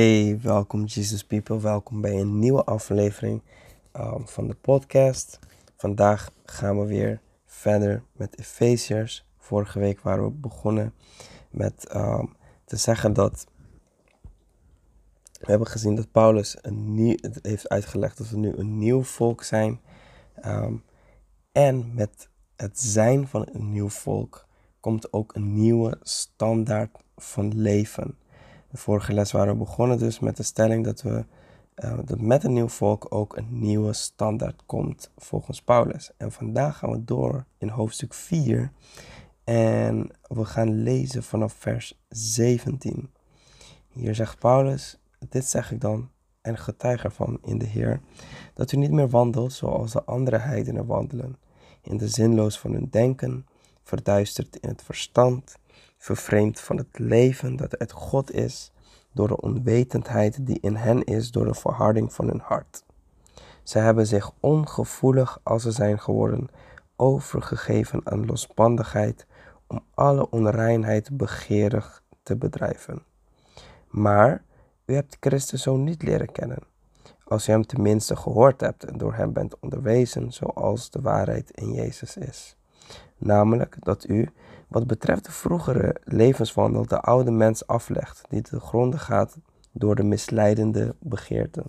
Hey, welkom Jesus People. Welkom bij een nieuwe aflevering um, van de podcast. Vandaag gaan we weer verder met Efeziërs. Vorige week waren we begonnen met um, te zeggen dat we hebben gezien dat Paulus een nieuw, het heeft uitgelegd dat we nu een nieuw volk zijn. Um, en met het zijn van een nieuw volk komt ook een nieuwe standaard van leven. De vorige les waren we begonnen dus met de stelling dat, we, uh, dat met een nieuw volk ook een nieuwe standaard komt volgens Paulus. En vandaag gaan we door in hoofdstuk 4 en we gaan lezen vanaf vers 17. Hier zegt Paulus, dit zeg ik dan en getuig ervan in de Heer, dat u niet meer wandelt zoals de andere heidenen wandelen, in de zinloos van hun denken, verduisterd in het verstand, vervreemd van het leven dat uit God is, door de onwetendheid die in hen is door de verharding van hun hart. Zij hebben zich ongevoelig als ze zijn geworden, overgegeven aan losbandigheid, om alle onreinheid begeerig te bedrijven. Maar u hebt Christus zo niet leren kennen, als u hem tenminste gehoord hebt en door hem bent onderwezen zoals de waarheid in Jezus is. Namelijk dat u, wat betreft de vroegere levenswandel, de oude mens aflegt, die te gronden gaat door de misleidende begeerten.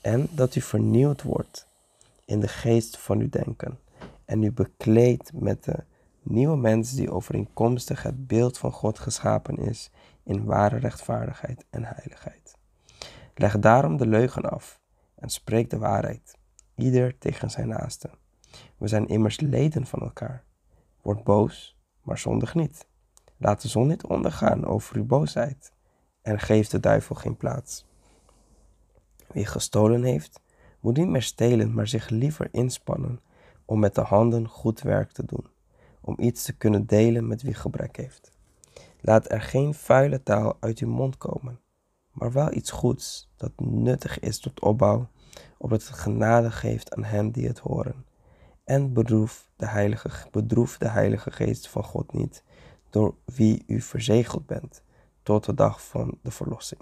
En dat u vernieuwd wordt in de geest van uw denken en u bekleedt met de nieuwe mens die overeenkomstig het beeld van God geschapen is in ware rechtvaardigheid en heiligheid. Leg daarom de leugen af en spreek de waarheid, ieder tegen zijn naaste. We zijn immers leden van elkaar. Word boos, maar zondig niet. Laat de zon niet ondergaan over uw boosheid en geef de duivel geen plaats. Wie gestolen heeft, moet niet meer stelen, maar zich liever inspannen om met de handen goed werk te doen, om iets te kunnen delen met wie gebrek heeft. Laat er geen vuile taal uit uw mond komen, maar wel iets goeds dat nuttig is tot opbouw, opdat het genade geeft aan hen die het horen. En bedroef de, heilige, bedroef de Heilige Geest van God niet, door wie u verzegeld bent, tot de dag van de verlossing.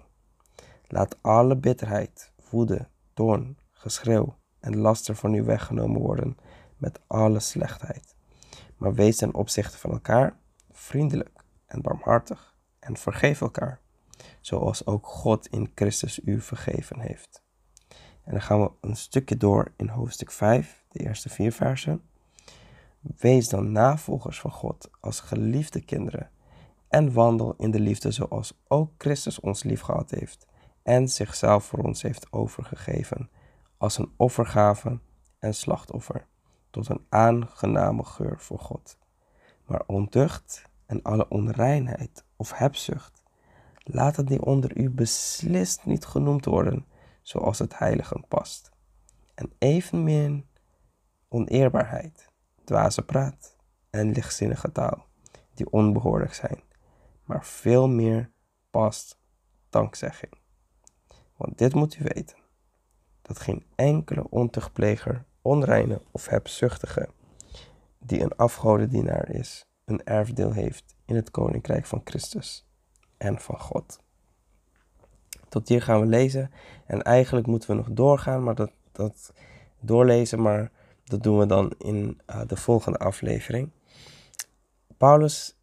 Laat alle bitterheid, woede, toorn, geschreeuw en laster van u weggenomen worden met alle slechtheid. Maar wees ten opzichte van elkaar vriendelijk en barmhartig en vergeef elkaar, zoals ook God in Christus u vergeven heeft. En dan gaan we een stukje door in hoofdstuk 5, de eerste vier versen. Wees dan navolgers van God als geliefde kinderen en wandel in de liefde zoals ook Christus ons lief gehad heeft en zichzelf voor ons heeft overgegeven als een offergave en slachtoffer tot een aangename geur voor God. Maar ontucht en alle onreinheid of hebzucht, laat die onder u beslist niet genoemd worden zoals het heiligen past. En evenmin oneerbaarheid, dwaze praat en lichtzinnige taal, die onbehoorlijk zijn, maar veel meer past dankzegging. Want dit moet u weten, dat geen enkele ontuchtpleger, onreine of hebzuchtige, die een afgodendienaar is, een erfdeel heeft in het koninkrijk van Christus en van God. Tot hier gaan we lezen en eigenlijk moeten we nog doorgaan, maar dat, dat doorlezen, maar dat doen we dan in uh, de volgende aflevering. Paulus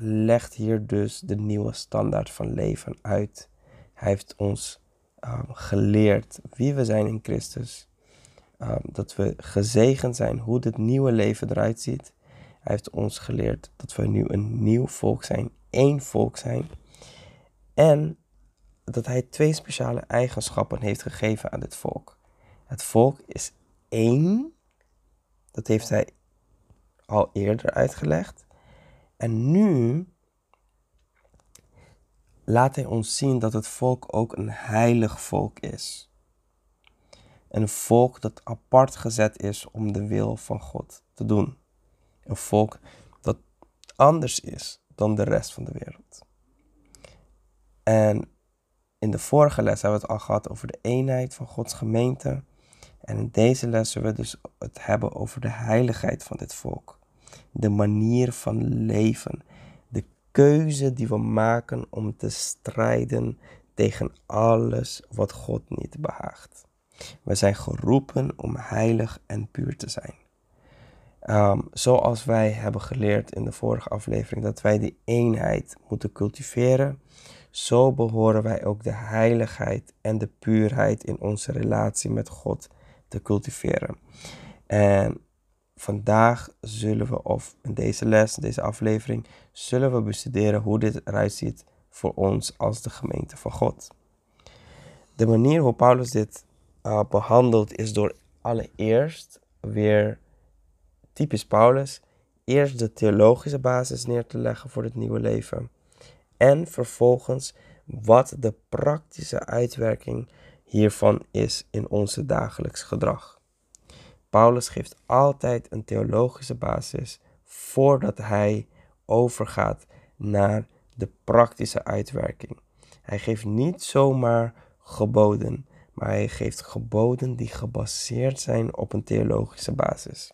legt hier dus de nieuwe standaard van leven uit. Hij heeft ons um, geleerd wie we zijn in Christus. Um, dat we gezegend zijn hoe dit nieuwe leven eruit ziet. Hij heeft ons geleerd dat we nu een nieuw volk zijn, één volk zijn. En dat hij twee speciale eigenschappen heeft gegeven aan dit volk. Het volk is één. Dat heeft hij al eerder uitgelegd. En nu laat hij ons zien dat het volk ook een heilig volk is. Een volk dat apart gezet is om de wil van God te doen. Een volk dat anders is dan de rest van de wereld. En in de vorige les hebben we het al gehad over de eenheid van Gods gemeente. En in deze les zullen we dus het hebben over de heiligheid van dit volk. De manier van leven. De keuze die we maken om te strijden tegen alles wat God niet behaagt. We zijn geroepen om heilig en puur te zijn. Um, zoals wij hebben geleerd in de vorige aflevering dat wij die eenheid moeten cultiveren, zo behoren wij ook de heiligheid en de puurheid in onze relatie met God te cultiveren. En vandaag zullen we, of in deze les, deze aflevering, zullen we bestuderen hoe dit eruit ziet voor ons als de gemeente van God. De manier hoe Paulus dit uh, behandelt is door allereerst weer typisch Paulus eerst de theologische basis neer te leggen voor het nieuwe leven en vervolgens wat de praktische uitwerking hiervan is in onze dagelijks gedrag. Paulus geeft altijd een theologische basis voordat hij overgaat naar de praktische uitwerking. Hij geeft niet zomaar geboden, maar hij geeft geboden die gebaseerd zijn op een theologische basis.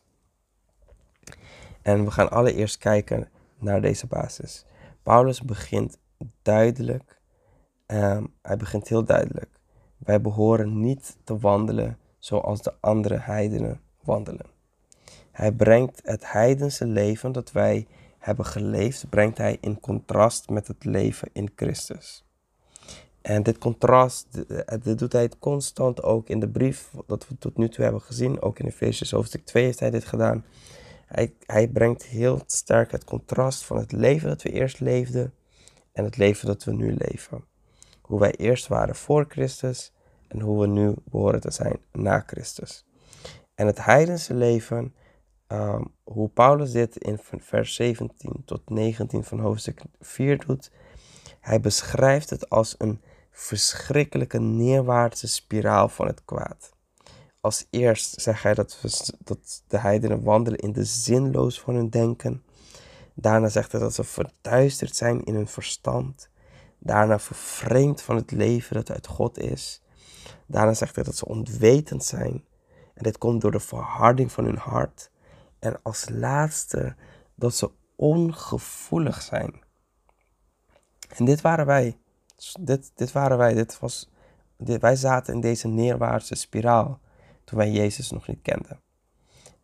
En we gaan allereerst kijken naar deze basis. Paulus begint duidelijk, um, hij begint heel duidelijk. Wij behoren niet te wandelen zoals de andere heidenen wandelen. Hij brengt het heidense leven dat wij hebben geleefd, brengt hij in contrast met het leven in Christus. En dit contrast, dit doet hij constant ook in de brief dat we tot nu toe hebben gezien. Ook in Efesiërs hoofdstuk 2 heeft hij dit gedaan. Hij, hij brengt heel sterk het contrast van het leven dat we eerst leefden en het leven dat we nu leven. Hoe wij eerst waren voor Christus en hoe we nu behoren te zijn na Christus. En het heidense leven, um, hoe Paulus dit in vers 17 tot 19 van hoofdstuk 4 doet, hij beschrijft het als een verschrikkelijke neerwaartse spiraal van het kwaad. Als eerst zegt hij dat, dat de heidenen wandelen in de zinloos van hun denken. Daarna zegt hij dat ze verduisterd zijn in hun verstand. Daarna vervreemd van het leven dat uit God is. Daarna zegt hij dat ze onwetend zijn. En dit komt door de verharding van hun hart. En als laatste dat ze ongevoelig zijn. En dit waren wij. Dit, dit waren wij. Dit was, wij zaten in deze neerwaartse spiraal toen wij Jezus nog niet kenden.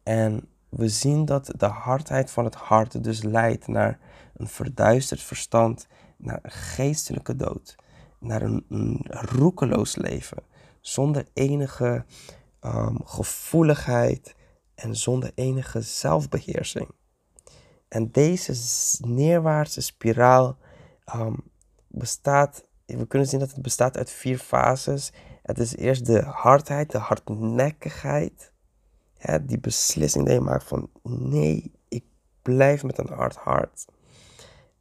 En we zien dat de hardheid van het hart dus leidt naar een verduisterd verstand, naar een geestelijke dood, naar een roekeloos leven, zonder enige um, gevoeligheid en zonder enige zelfbeheersing. En deze neerwaartse spiraal um, bestaat, we kunnen zien dat het bestaat uit vier fases. Het is eerst de hardheid, de hardnekkigheid. Hè, die beslissing die je maakt van nee, ik blijf met een hard hart.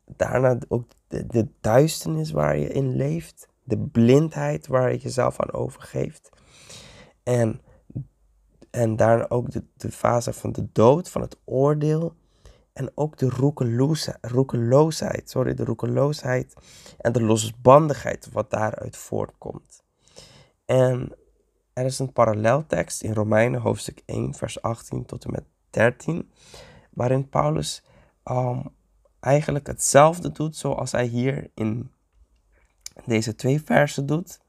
Daarna ook de duisternis waar je in leeft. De blindheid waar je jezelf aan overgeeft. En, en daarna ook de, de fase van de dood, van het oordeel. En ook de roekeloosheid, sorry, de roekeloosheid en de losbandigheid wat daaruit voortkomt. En er is een paralleltekst in Romeinen hoofdstuk 1, vers 18 tot en met 13, waarin Paulus um, eigenlijk hetzelfde doet zoals hij hier in deze twee versen doet.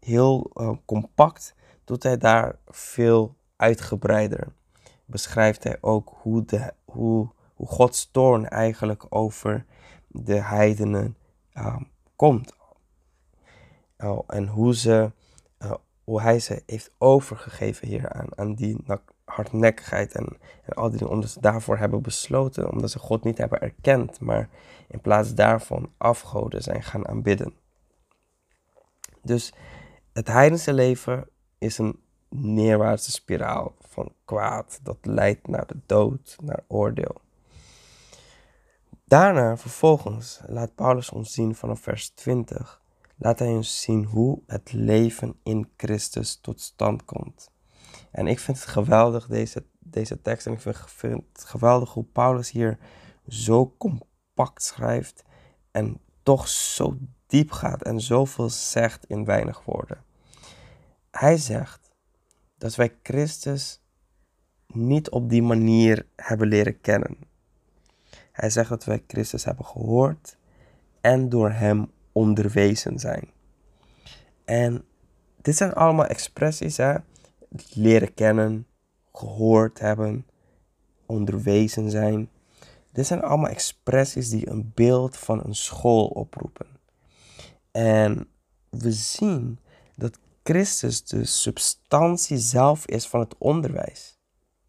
Heel uh, compact doet hij daar veel uitgebreider. Beschrijft hij ook hoe, de, hoe, hoe Gods toorn eigenlijk over de heidenen um, komt. Oh, en hoe ze hoe hij ze heeft overgegeven hier aan, aan die hardnekkigheid en, en al die dingen, omdat ze daarvoor hebben besloten, omdat ze God niet hebben erkend, maar in plaats daarvan afgoden zijn gaan aanbidden. Dus het heidense leven is een neerwaartse spiraal van kwaad dat leidt naar de dood, naar oordeel. Daarna, vervolgens, laat Paulus ons zien vanaf vers 20 laat hij ons zien hoe het leven in Christus tot stand komt. En ik vind het geweldig, deze, deze tekst. En ik vind, vind het geweldig hoe Paulus hier zo compact schrijft. En toch zo diep gaat en zoveel zegt in weinig woorden. Hij zegt dat wij Christus niet op die manier hebben leren kennen. Hij zegt dat wij Christus hebben gehoord en door Hem onderwezen zijn. En dit zijn allemaal expressies, hè? Leren kennen, gehoord hebben, onderwezen zijn. Dit zijn allemaal expressies die een beeld van een school oproepen. En we zien dat Christus de substantie zelf is van het onderwijs.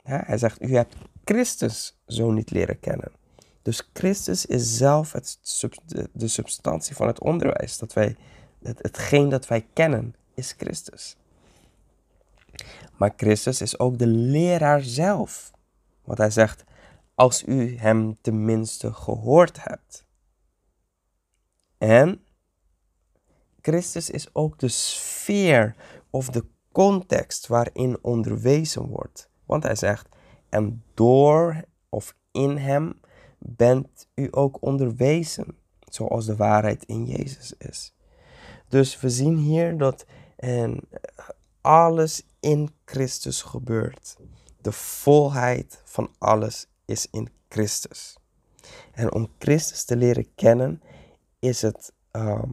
hij zegt, u hebt Christus zo niet leren kennen. Dus Christus is zelf het, de substantie van het onderwijs. Dat wij, het, hetgeen dat wij kennen is Christus. Maar Christus is ook de leraar zelf. Want hij zegt, als u hem tenminste gehoord hebt. En Christus is ook de sfeer of de context waarin onderwezen wordt. Want hij zegt, en door of in hem bent u ook onderwezen, zoals de waarheid in Jezus is. Dus we zien hier dat en, alles in Christus gebeurt. De volheid van alles is in Christus. En om Christus te leren kennen, is het ehm,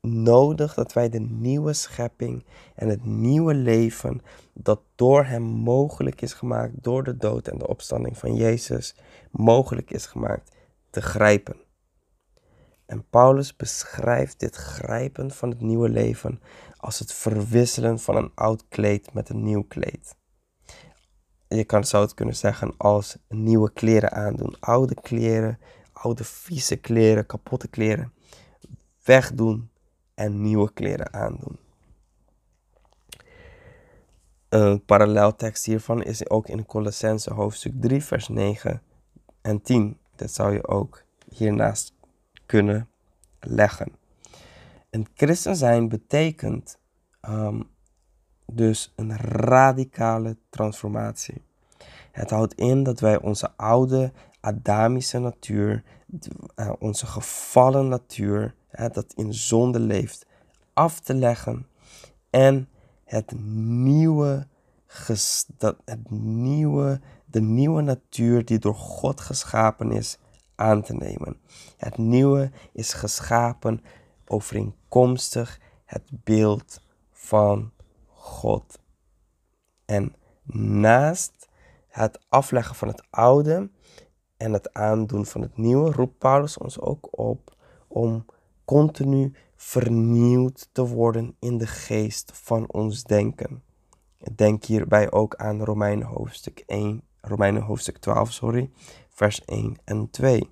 nodig dat wij de nieuwe schepping en het nieuwe leven dat door Hem mogelijk is gemaakt, door de dood en de opstanding van Jezus, mogelijk is gemaakt, te grijpen. En Paulus beschrijft dit grijpen van het nieuwe leven als het verwisselen van een oud kleed met een nieuw kleed. Je kan, zou het kunnen zeggen als nieuwe kleren aandoen. Oude kleren, oude vieze kleren, kapotte kleren wegdoen en nieuwe kleren aandoen. Een paralleltekst hiervan is ook in Colossense hoofdstuk 3, vers 9 en 10. Dat zou je ook hiernaast kunnen leggen. Een christen zijn betekent um, dus een radicale transformatie. Het houdt in dat wij onze oude Adamische natuur, uh, onze gevallen natuur, dat in zonde leeft, af te leggen en het nieuwe, het nieuwe, de nieuwe natuur die door God geschapen is, aan te nemen. Het nieuwe is geschapen overeenkomstig het beeld van God. En naast het afleggen van het oude en het aandoen van het nieuwe, roept Paulus ons ook op om continu vernieuwd te worden in de geest van ons denken. Denk hierbij ook aan Romeinen hoofdstuk 1, Romeinen hoofdstuk 12, sorry, vers 1 en 2.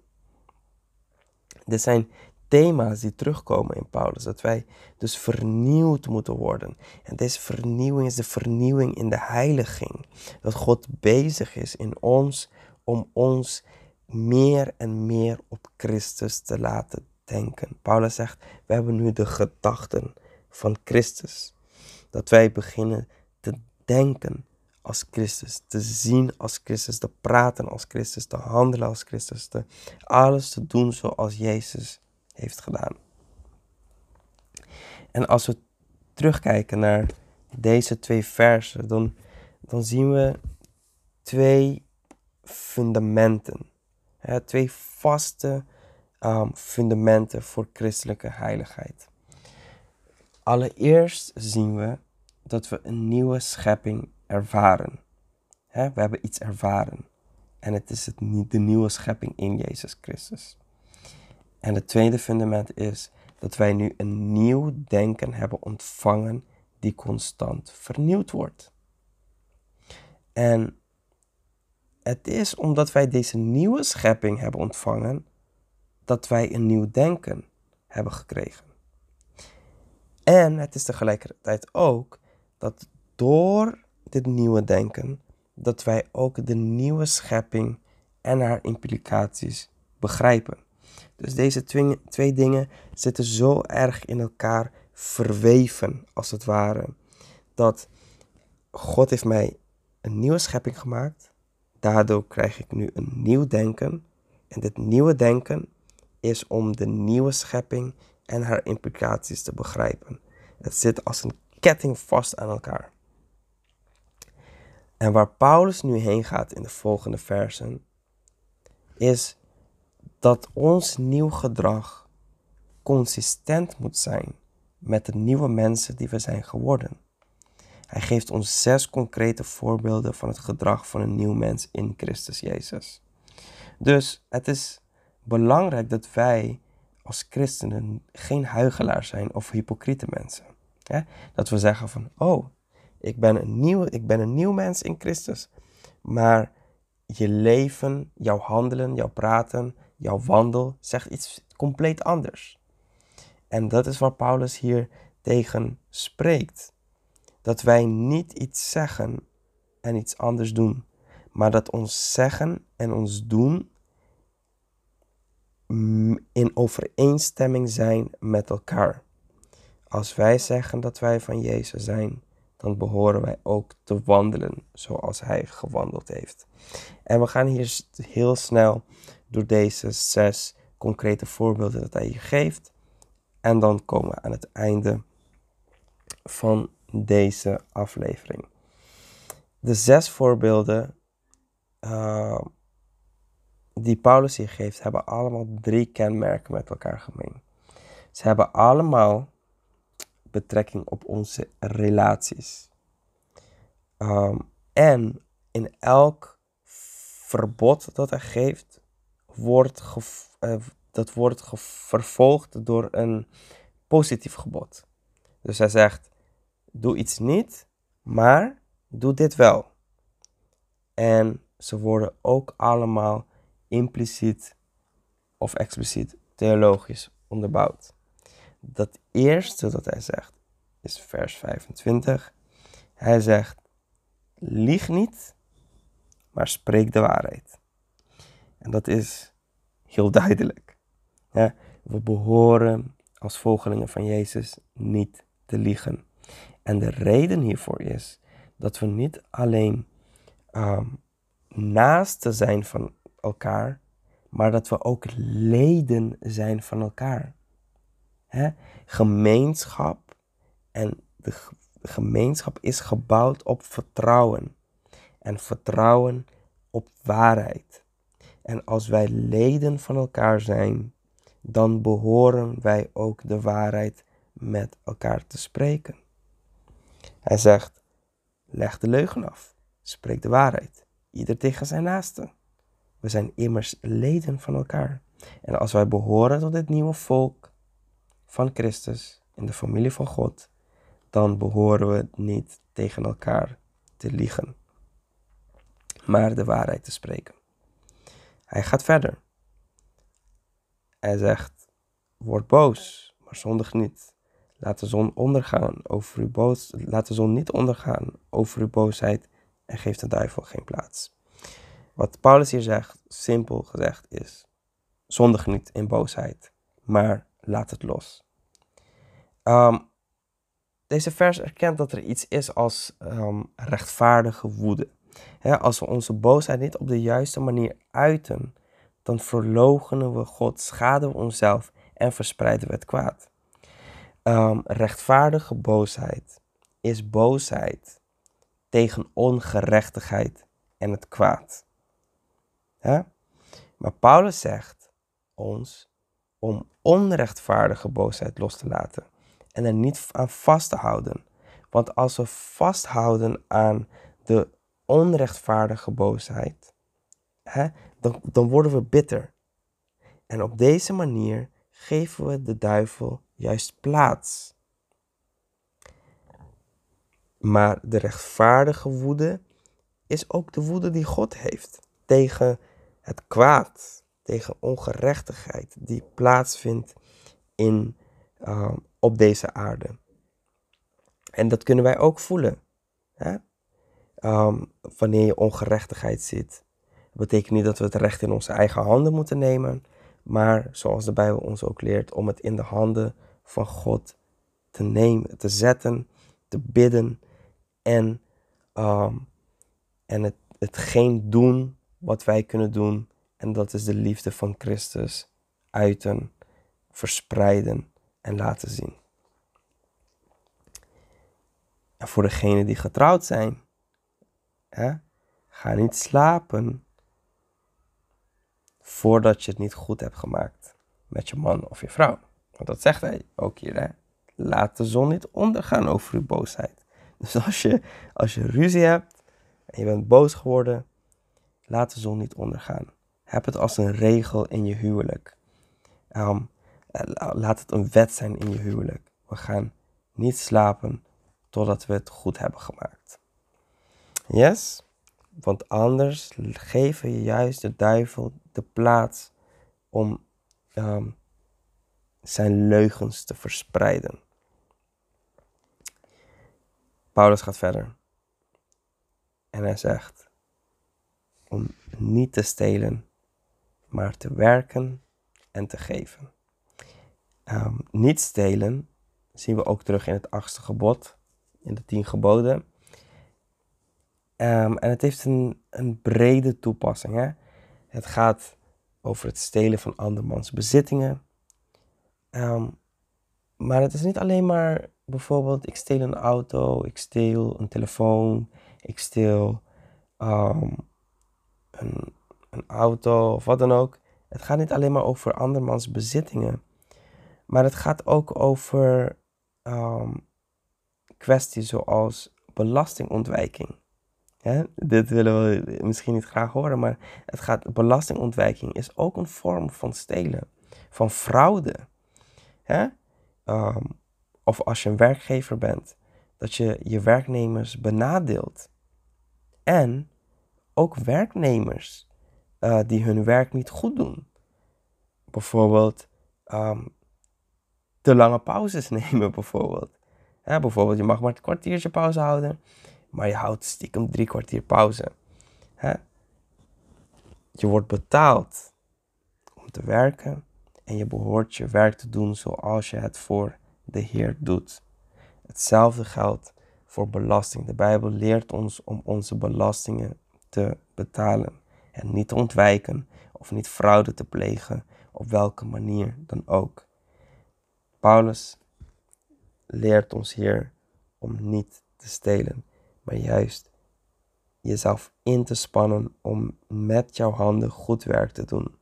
Dit zijn thema's die terugkomen in Paulus, dat wij dus vernieuwd moeten worden. En deze vernieuwing is de vernieuwing in de heiliging. Dat God bezig is in ons om ons meer en meer op Christus te laten denken. Paulus zegt, we hebben nu de gedachten van Christus. Dat wij beginnen te denken als Christus, te zien als Christus, te praten als Christus, te handelen als Christus, te alles te doen zoals Jezus heeft gedaan. En als we terugkijken naar deze twee versen, dan, dan zien we twee fundamenten. Hè, twee vaste um, fundamenten voor christelijke heiligheid. Allereerst zien we dat we een nieuwe schepping ervaren. we hebben iets ervaren. En het is het, de nieuwe schepping in Jezus Christus. En het tweede fundament is dat wij nu een nieuw denken hebben ontvangen die constant vernieuwd wordt. En het is omdat wij deze nieuwe schepping hebben ontvangen dat wij een nieuw denken hebben gekregen. En het is tegelijkertijd ook dat door dit nieuwe denken, dat wij ook de nieuwe schepping en haar implicaties begrijpen. Dus deze twee, dingen zitten zo erg in elkaar verweven, als het ware, dat God heeft mij een nieuwe schepping gemaakt. Daardoor krijg ik nu een nieuw denken. En dit nieuwe denken is om de nieuwe schepping en haar implicaties te begrijpen. Het zit als een ketting vast aan elkaar. En waar Paulus nu heen gaat in de volgende versen, is dat ons nieuw gedrag consistent moet zijn met de nieuwe mensen die we zijn geworden. Hij geeft ons zes concrete voorbeelden van het gedrag van een nieuw mens in Christus Jezus. Dus het is belangrijk dat wij als christenen geen huigelaars zijn of hypocriete mensen. Dat we zeggen van, oh, ik ben, een nieuw, ik ben een nieuw mens in Christus. Maar je leven, jouw handelen, jouw praten, jouw wandel zegt iets compleet anders. En dat is waar Paulus hier tegen spreekt. Dat wij niet iets zeggen en iets anders doen, maar dat ons zeggen en ons doen in overeenstemming zijn met elkaar. Als wij zeggen dat wij van Jezus zijn, dan behoren wij ook te wandelen zoals Hij gewandeld heeft. En we gaan hier heel snel door deze zes concrete voorbeelden dat Hij hier geeft. En dan komen we aan het einde van deze aflevering. De zes voorbeelden uh, die Paulus hier geeft, hebben allemaal drie kenmerken met elkaar gemeen. Ze hebben allemaal betrekking op onze relaties. Um, en in elk verbod dat hij geeft, wordt uh, dat wordt vervolgd door een positief gebod. Dus hij zegt: doe iets niet, maar doe dit wel. En ze worden ook allemaal impliciet of expliciet theologisch onderbouwd. Dat eerste dat hij zegt is vers 25. Hij zegt: Lieg niet, maar spreek de waarheid. En dat is heel duidelijk. We behoren als volgelingen van Jezus niet te liegen. En de reden hiervoor is dat we niet alleen um, naast te zijn van elkaar, maar dat we ook leden zijn van elkaar. Gemeenschap en de gemeenschap is gebouwd op vertrouwen en vertrouwen op waarheid. En als wij leden van elkaar zijn, dan behoren wij ook de waarheid met elkaar te spreken. Hij zegt: leg de leugen af, spreek de waarheid, ieder tegen zijn naaste. We zijn immers leden van elkaar. En als wij behoren tot dit nieuwe volk van Christus in de familie van God, dan behoren we niet tegen elkaar te liegen, maar de waarheid te spreken. Hij gaat verder. Hij zegt: Word boos, maar zondig niet. Laat de zon ondergaan over uw boos. Laat de zon niet ondergaan over uw boosheid en geef de duivel geen plaats. Wat Paulus hier zegt, simpel gezegd, is: zondig niet in boosheid, maar laat het los. Um, deze vers erkent dat er iets is als um, rechtvaardige woede. Als we onze boosheid niet op de juiste manier uiten, dan verlogenen we God, schaden we onszelf en verspreiden we het kwaad. Um, rechtvaardige boosheid is boosheid tegen ongerechtigheid en het kwaad. Maar Paulus zegt ons om onrechtvaardige boosheid los te laten en er niet aan vast te houden. Want als we vasthouden aan de onrechtvaardige boosheid, hè, dan, dan worden we bitter. En op deze manier geven we de duivel juist plaats. Maar de rechtvaardige woede is ook de woede die God heeft tegen het kwaad, tegen ongerechtigheid die plaatsvindt in, uh, op deze aarde. En dat kunnen wij ook voelen. Hè? Um, wanneer je ongerechtigheid ziet. Betekent niet dat we het recht in onze eigen handen moeten nemen, maar zoals de Bijbel ons ook leert, om het in de handen van God te nemen, te zetten, te bidden en, um, en het, hetgeen doen wat wij kunnen doen. En dat is de liefde van Christus uiten, verspreiden en laten zien. En voor degenen die getrouwd zijn, ga niet slapen voordat je het niet goed hebt gemaakt met je man of je vrouw. Want dat zegt hij ook hier. Hè? laat de zon niet ondergaan over uw boosheid. Dus als je, als je ruzie hebt en je bent boos geworden, laat de zon niet ondergaan. Heb het als een regel in je huwelijk. Ehm, laat het een wet zijn in je huwelijk. We gaan niet slapen totdat we het goed hebben gemaakt. Yes? Want anders geven je juist de duivel de plaats om ehm, zijn leugens te verspreiden. Paulus gaat verder. En hij zegt om niet te stelen, maar te werken en te geven. Um, niet stelen zien we ook terug in het achtste gebod, in de tien geboden. Ehm, en het heeft een, een brede toepassing. Hè? Het gaat over het stelen van andermans bezittingen. Ehm, maar het is niet alleen maar bijvoorbeeld, ik steel een auto, ik steel een telefoon, ik steel um, een, een auto of wat dan ook. Het gaat niet alleen maar over andermans bezittingen, maar het gaat ook over kwesties zoals belastingontwijking. Dit willen we misschien niet graag horen, maar het gaat, belastingontwijking is ook een vorm van stelen, van fraude. Um, of als je een werkgever bent, dat je je werknemers benadeelt. En ook werknemers uh, die hun werk niet goed doen. Bijvoorbeeld um, te lange pauzes nemen, bijvoorbeeld. Bijvoorbeeld, je mag maar een kwartiertje pauze houden, maar je houdt stiekem drie kwartier pauze. Je wordt betaald om te werken en je behoort je werk te doen zoals je het voor de Heer doet. Hetzelfde geldt voor belasting. De Bijbel leert ons om onze belastingen te betalen en niet te ontwijken of niet fraude te plegen, op welke manier dan ook. Paulus leert ons hier om niet te stelen, maar juist jezelf in te spannen om met jouw handen goed werk te doen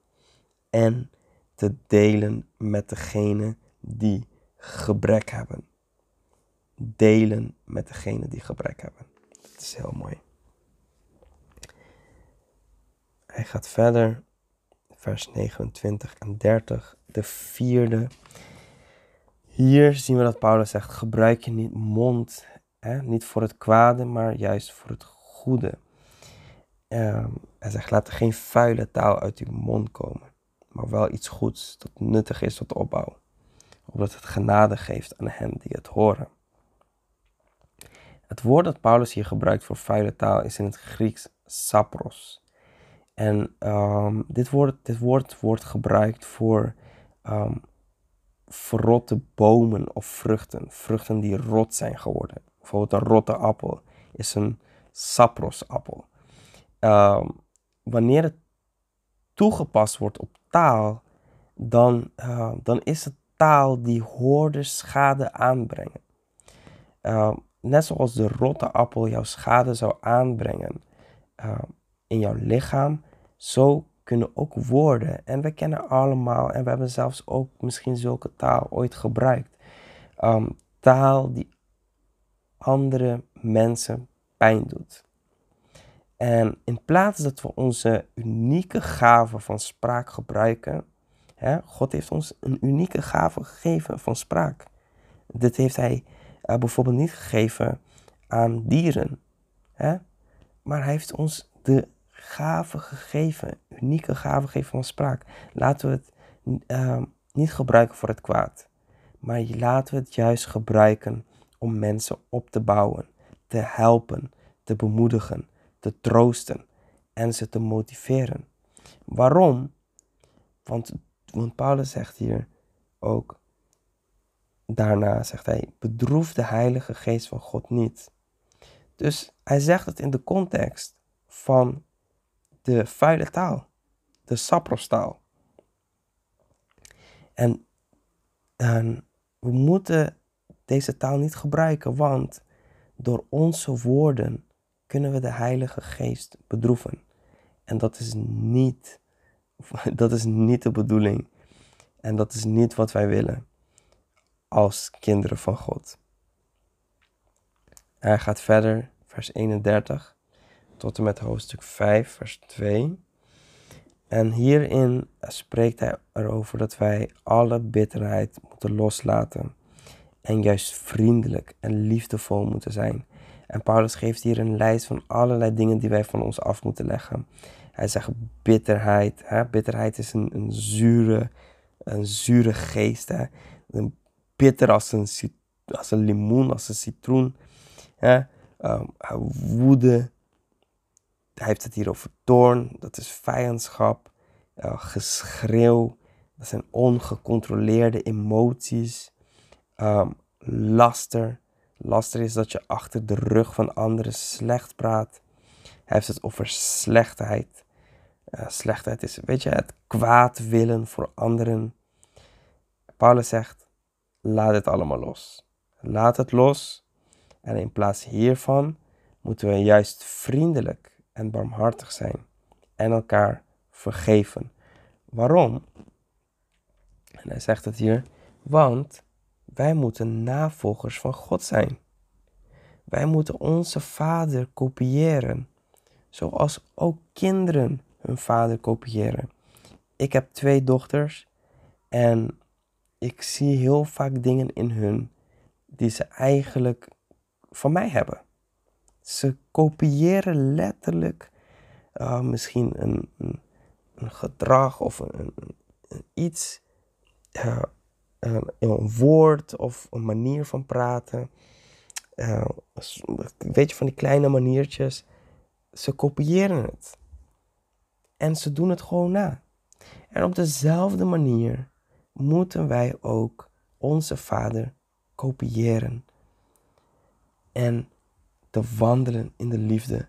en te delen met degene die gebrek hebben. Delen met degene die gebrek hebben. Dat is heel mooi. Hij gaat verder, vers 29 en 30, de vierde. Hier zien we dat Paulus zegt: gebruik je niet mond, niet voor het kwade, maar juist voor het goede. Um, hij zegt: laat geen vuile taal uit uw mond komen, maar wel iets goeds dat nuttig is tot opbouw opdat het genade geeft aan hen die het horen. Het woord dat Paulus hier gebruikt voor vuile taal is in het Grieks sapros. En um, dit, woord, dit woord wordt gebruikt voor um, verrotte bomen of vruchten. Vruchten die rot zijn geworden. Bijvoorbeeld een rotte appel is een saprosappel. Um, wanneer het toegepast wordt op taal, dan, uh, dan is het taal die hoorde schade aanbrengen. Uh, net zoals de rotte appel jouw schade zou aanbrengen uh, in jouw lichaam, zo kunnen ook woorden, en we kennen allemaal, en we hebben zelfs ook misschien zulke taal ooit gebruikt, taal die andere mensen pijn doet. En in plaats dat we onze unieke gave van spraak gebruiken, God heeft ons een unieke gave gegeven van spraak. Dit heeft Hij uh, bijvoorbeeld niet gegeven aan dieren. Hè? Maar Hij heeft ons de gave gegeven, unieke gave gegeven van spraak. Laten we het uh, niet gebruiken voor het kwaad. Maar laten we het juist gebruiken om mensen op te bouwen, te helpen, te bemoedigen, te troosten en ze te motiveren. Waarom? Want want Paulus zegt hier ook, daarna zegt hij, bedroef de Heilige Geest van God niet. Dus hij zegt het in de context van de vuile taal, de saprostaal. En, en we moeten deze taal niet gebruiken, want door onze woorden kunnen we de Heilige Geest bedroeven. En dat is niet dat is niet de bedoeling. En dat is niet wat wij willen. als kinderen van God. Hij gaat verder, vers 31 tot en met hoofdstuk 5, vers 2. En hierin spreekt hij erover dat wij alle bitterheid moeten loslaten en juist vriendelijk en liefdevol moeten zijn. En Paulus geeft hier een lijst van allerlei dingen die wij van ons af moeten leggen. Hij zegt bitterheid. Hè? Bitterheid is een, een, zure, een zure geest. Hè? Bitter als een, als een limoen, als een citroen. Hè? Um, woede. Hij heeft het hier over toorn. Dat is vijandschap. Uh, geschreeuw. Dat zijn ongecontroleerde emoties. Um, laster. Laster is dat je achter de rug van anderen slecht praat. Hij heeft het over slechtheid. Uh, slechtheid is, weet je, het kwaad willen voor anderen. Paulus zegt, laat het allemaal los. Laat het los. En in plaats hiervan moeten we juist vriendelijk en barmhartig zijn. En elkaar vergeven. Waarom? En hij zegt het hier, want wij moeten navolgers van God zijn. Wij moeten onze vader kopiëren, zoals ook kinderen hun vader kopiëren. Ik heb twee dochters en ik zie heel vaak dingen in hun die ze eigenlijk van mij hebben. Ze kopiëren letterlijk uh, misschien een, een, een, gedrag of een, iets, uh, een, woord of een manier van praten. Uh, weet je, van die kleine maniertjes. Ze kopiëren het. En ze doen het gewoon na. En op dezelfde manier moeten wij ook onze Vader kopiëren. En te wandelen in de liefde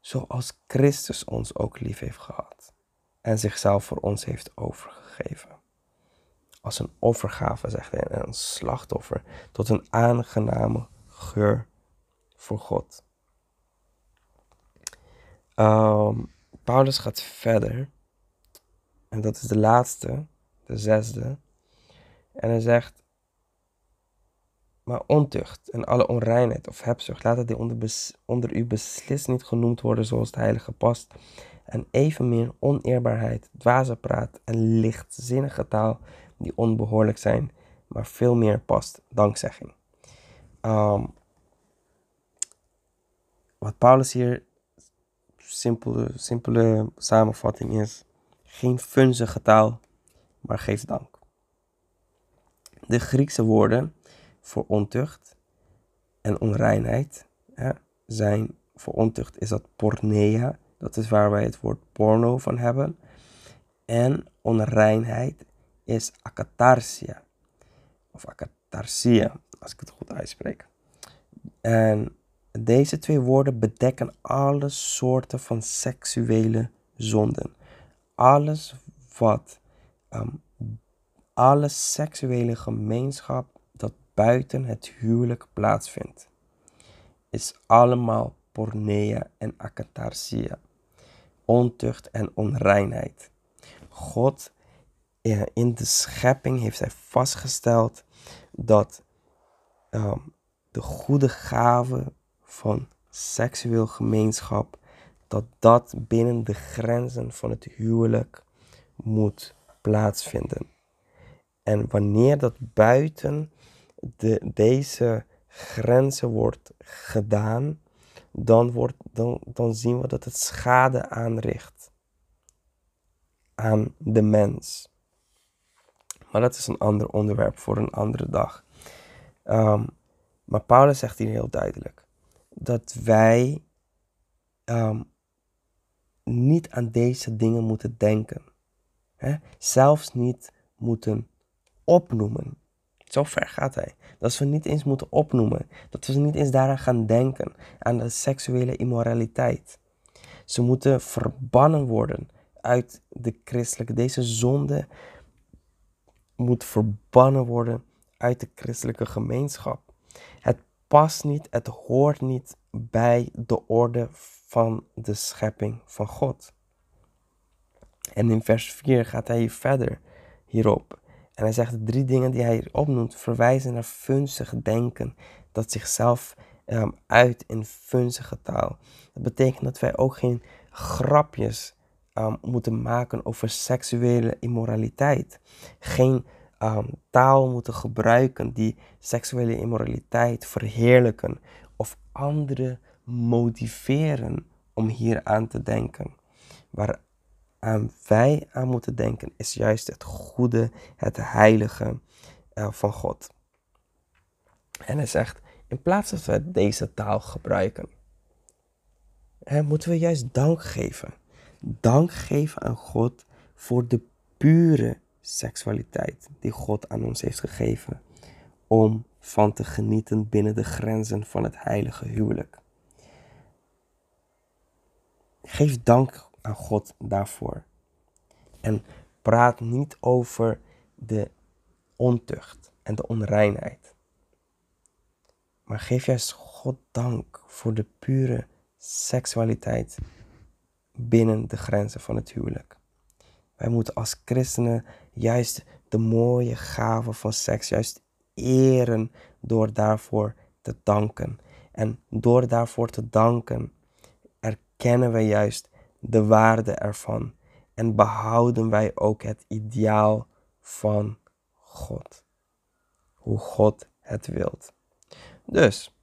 zoals Christus ons ook lief heeft gehad en zichzelf voor ons heeft overgegeven. Als een offergave, zegt hij, een slachtoffer tot een aangename geur voor God. Um, Paulus gaat verder. En dat is de laatste, de zesde. En hij zegt, maar ontucht en alle onreinheid of hebzucht, laat het onder, onder u beslist niet genoemd worden zoals het heilige past. En evenmeer oneerbaarheid, dwaze praat en lichtzinnige taal die onbehoorlijk zijn, maar veel meer past dankzegging. Um, wat Paulus hier simpele, simpele samenvatting is: geen funzige taal, maar geef dank. De Griekse woorden voor ontucht en onreinheid hè, zijn voor ontucht is dat porneia, dat is waar wij het woord porno van hebben. En onreinheid is akatarsia, of akatarsia, als ik het goed uitspreek. En deze twee woorden bedekken alle soorten van seksuele zonden. Alles wat, um, alle seksuele gemeenschap dat buiten het huwelijk plaatsvindt, is allemaal porneia en akatarsia, ontucht en onreinheid. God in de schepping heeft hij vastgesteld dat um, de goede gave van seksueel gemeenschap, dat dat binnen de grenzen van het huwelijk moet plaatsvinden. En wanneer dat buiten de, deze grenzen wordt gedaan, dan, wordt, dan, dan zien we dat het schade aanricht aan de mens. Maar dat is een ander onderwerp voor een andere dag. Um, maar Paulus zegt hier heel duidelijk: dat wij um, niet aan deze dingen moeten denken. Hè? Zelfs niet moeten opnoemen. Zo ver gaat hij. Dat we niet eens moeten opnoemen. Dat we niet eens daaraan gaan denken. Aan de seksuele immoraliteit. Ze moeten verbannen worden uit de christelijke. Deze zonde moet verbannen worden uit de christelijke gemeenschap. Het past niet, het hoort niet bij de orde van de schepping van God. En in vers 4 gaat hij verder hierop. En hij zegt de drie dingen die hij opnoemt verwijzen naar funzig denken. Dat zichzelf um, uit in funzige taal. Dat betekent dat wij ook geen grapjes um, moeten maken over seksuele immoraliteit. Geen um, taal moeten gebruiken die seksuele immoraliteit verheerlijken of anderen motiveren om hier aan te denken. Waar aan wij aan moeten denken is juist het goede, het heilige uh, van God. En hij zegt, in plaats dat we deze taal gebruiken, hè, moeten we juist dank geven. Dank geven aan God voor de pure seksualiteit die God aan ons heeft gegeven. Om van te genieten binnen de grenzen van het heilige huwelijk. Geef dank aan God daarvoor. En praat niet over de ontucht en de onreinheid. Maar geef juist God dank voor de pure seksualiteit binnen de grenzen van het huwelijk. Wij moeten als christenen juist de mooie gave van seks juist eren door daarvoor te danken. En door daarvoor te danken erkennen we juist de waarde ervan en behouden wij ook het ideaal van God. Hoe God het wilt. Dus,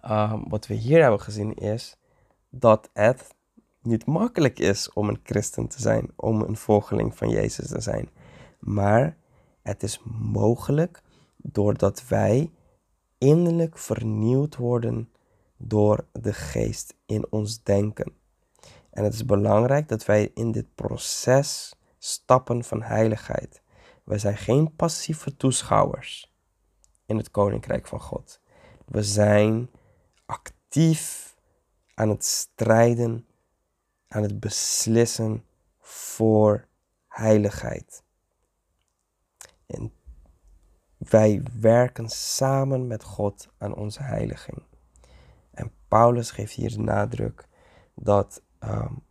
ehm, wat we hier hebben gezien is dat het niet makkelijk is om een christen te zijn, om een volgeling van Jezus te zijn. Maar het is mogelijk doordat wij innerlijk vernieuwd worden door de geest in ons denken. En het is belangrijk dat wij in dit proces stappen van heiligheid. Wij zijn geen passieve toeschouwers in het koninkrijk van God. We zijn actief aan het strijden, aan het beslissen voor heiligheid. En wij werken samen met God aan onze heiliging. En Paulus geeft hier de nadruk dat um,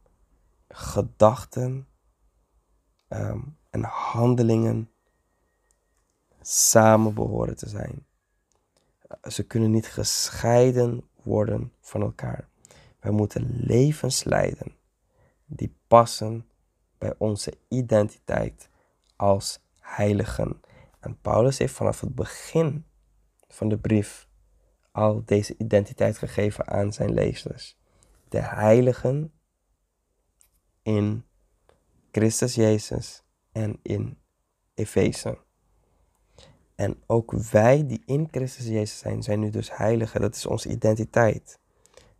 gedachten um, en handelingen samen behoren te zijn. Ze kunnen niet gescheiden worden van elkaar. Wij moeten levens leiden die passen bij onze identiteit als heiligen. En Paulus heeft vanaf het begin van de brief al deze identiteit gegeven aan zijn lezers. De heiligen in Christus Jezus en in Efeze. En ook wij die in Christus Jezus zijn, zijn nu dus heiligen. Dat is onze identiteit.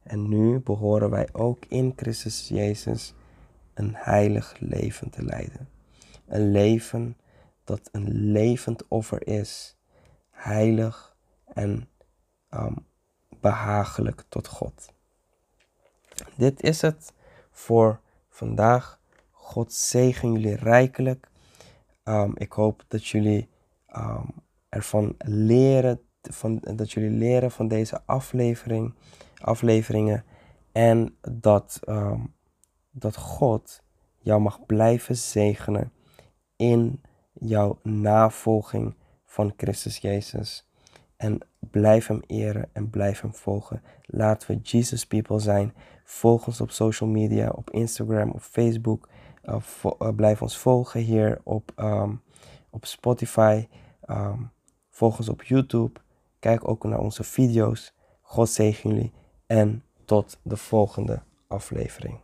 En nu behoren wij ook in Christus Jezus een heilig leven te leiden. Een leven dat een levend offer is, heilig en um, behagelijk tot God. Dit is het voor vandaag. God zegen jullie rijkelijk. Um, ik hoop dat jullie um, ervan leren, van, dat jullie leren van deze aflevering, afleveringen. En dat, um, dat God jou mag blijven zegenen in jouw navolging van Christus Jezus. En blijf hem eren en blijf hem volgen. Laten we Jesus people zijn. Volg ons op social media, op Instagram, op Facebook. Uh, uh, blijf ons volgen hier op, um, op Spotify. Um, volg ons op YouTube. Kijk ook naar onze video's. God zegen jullie en tot de volgende aflevering.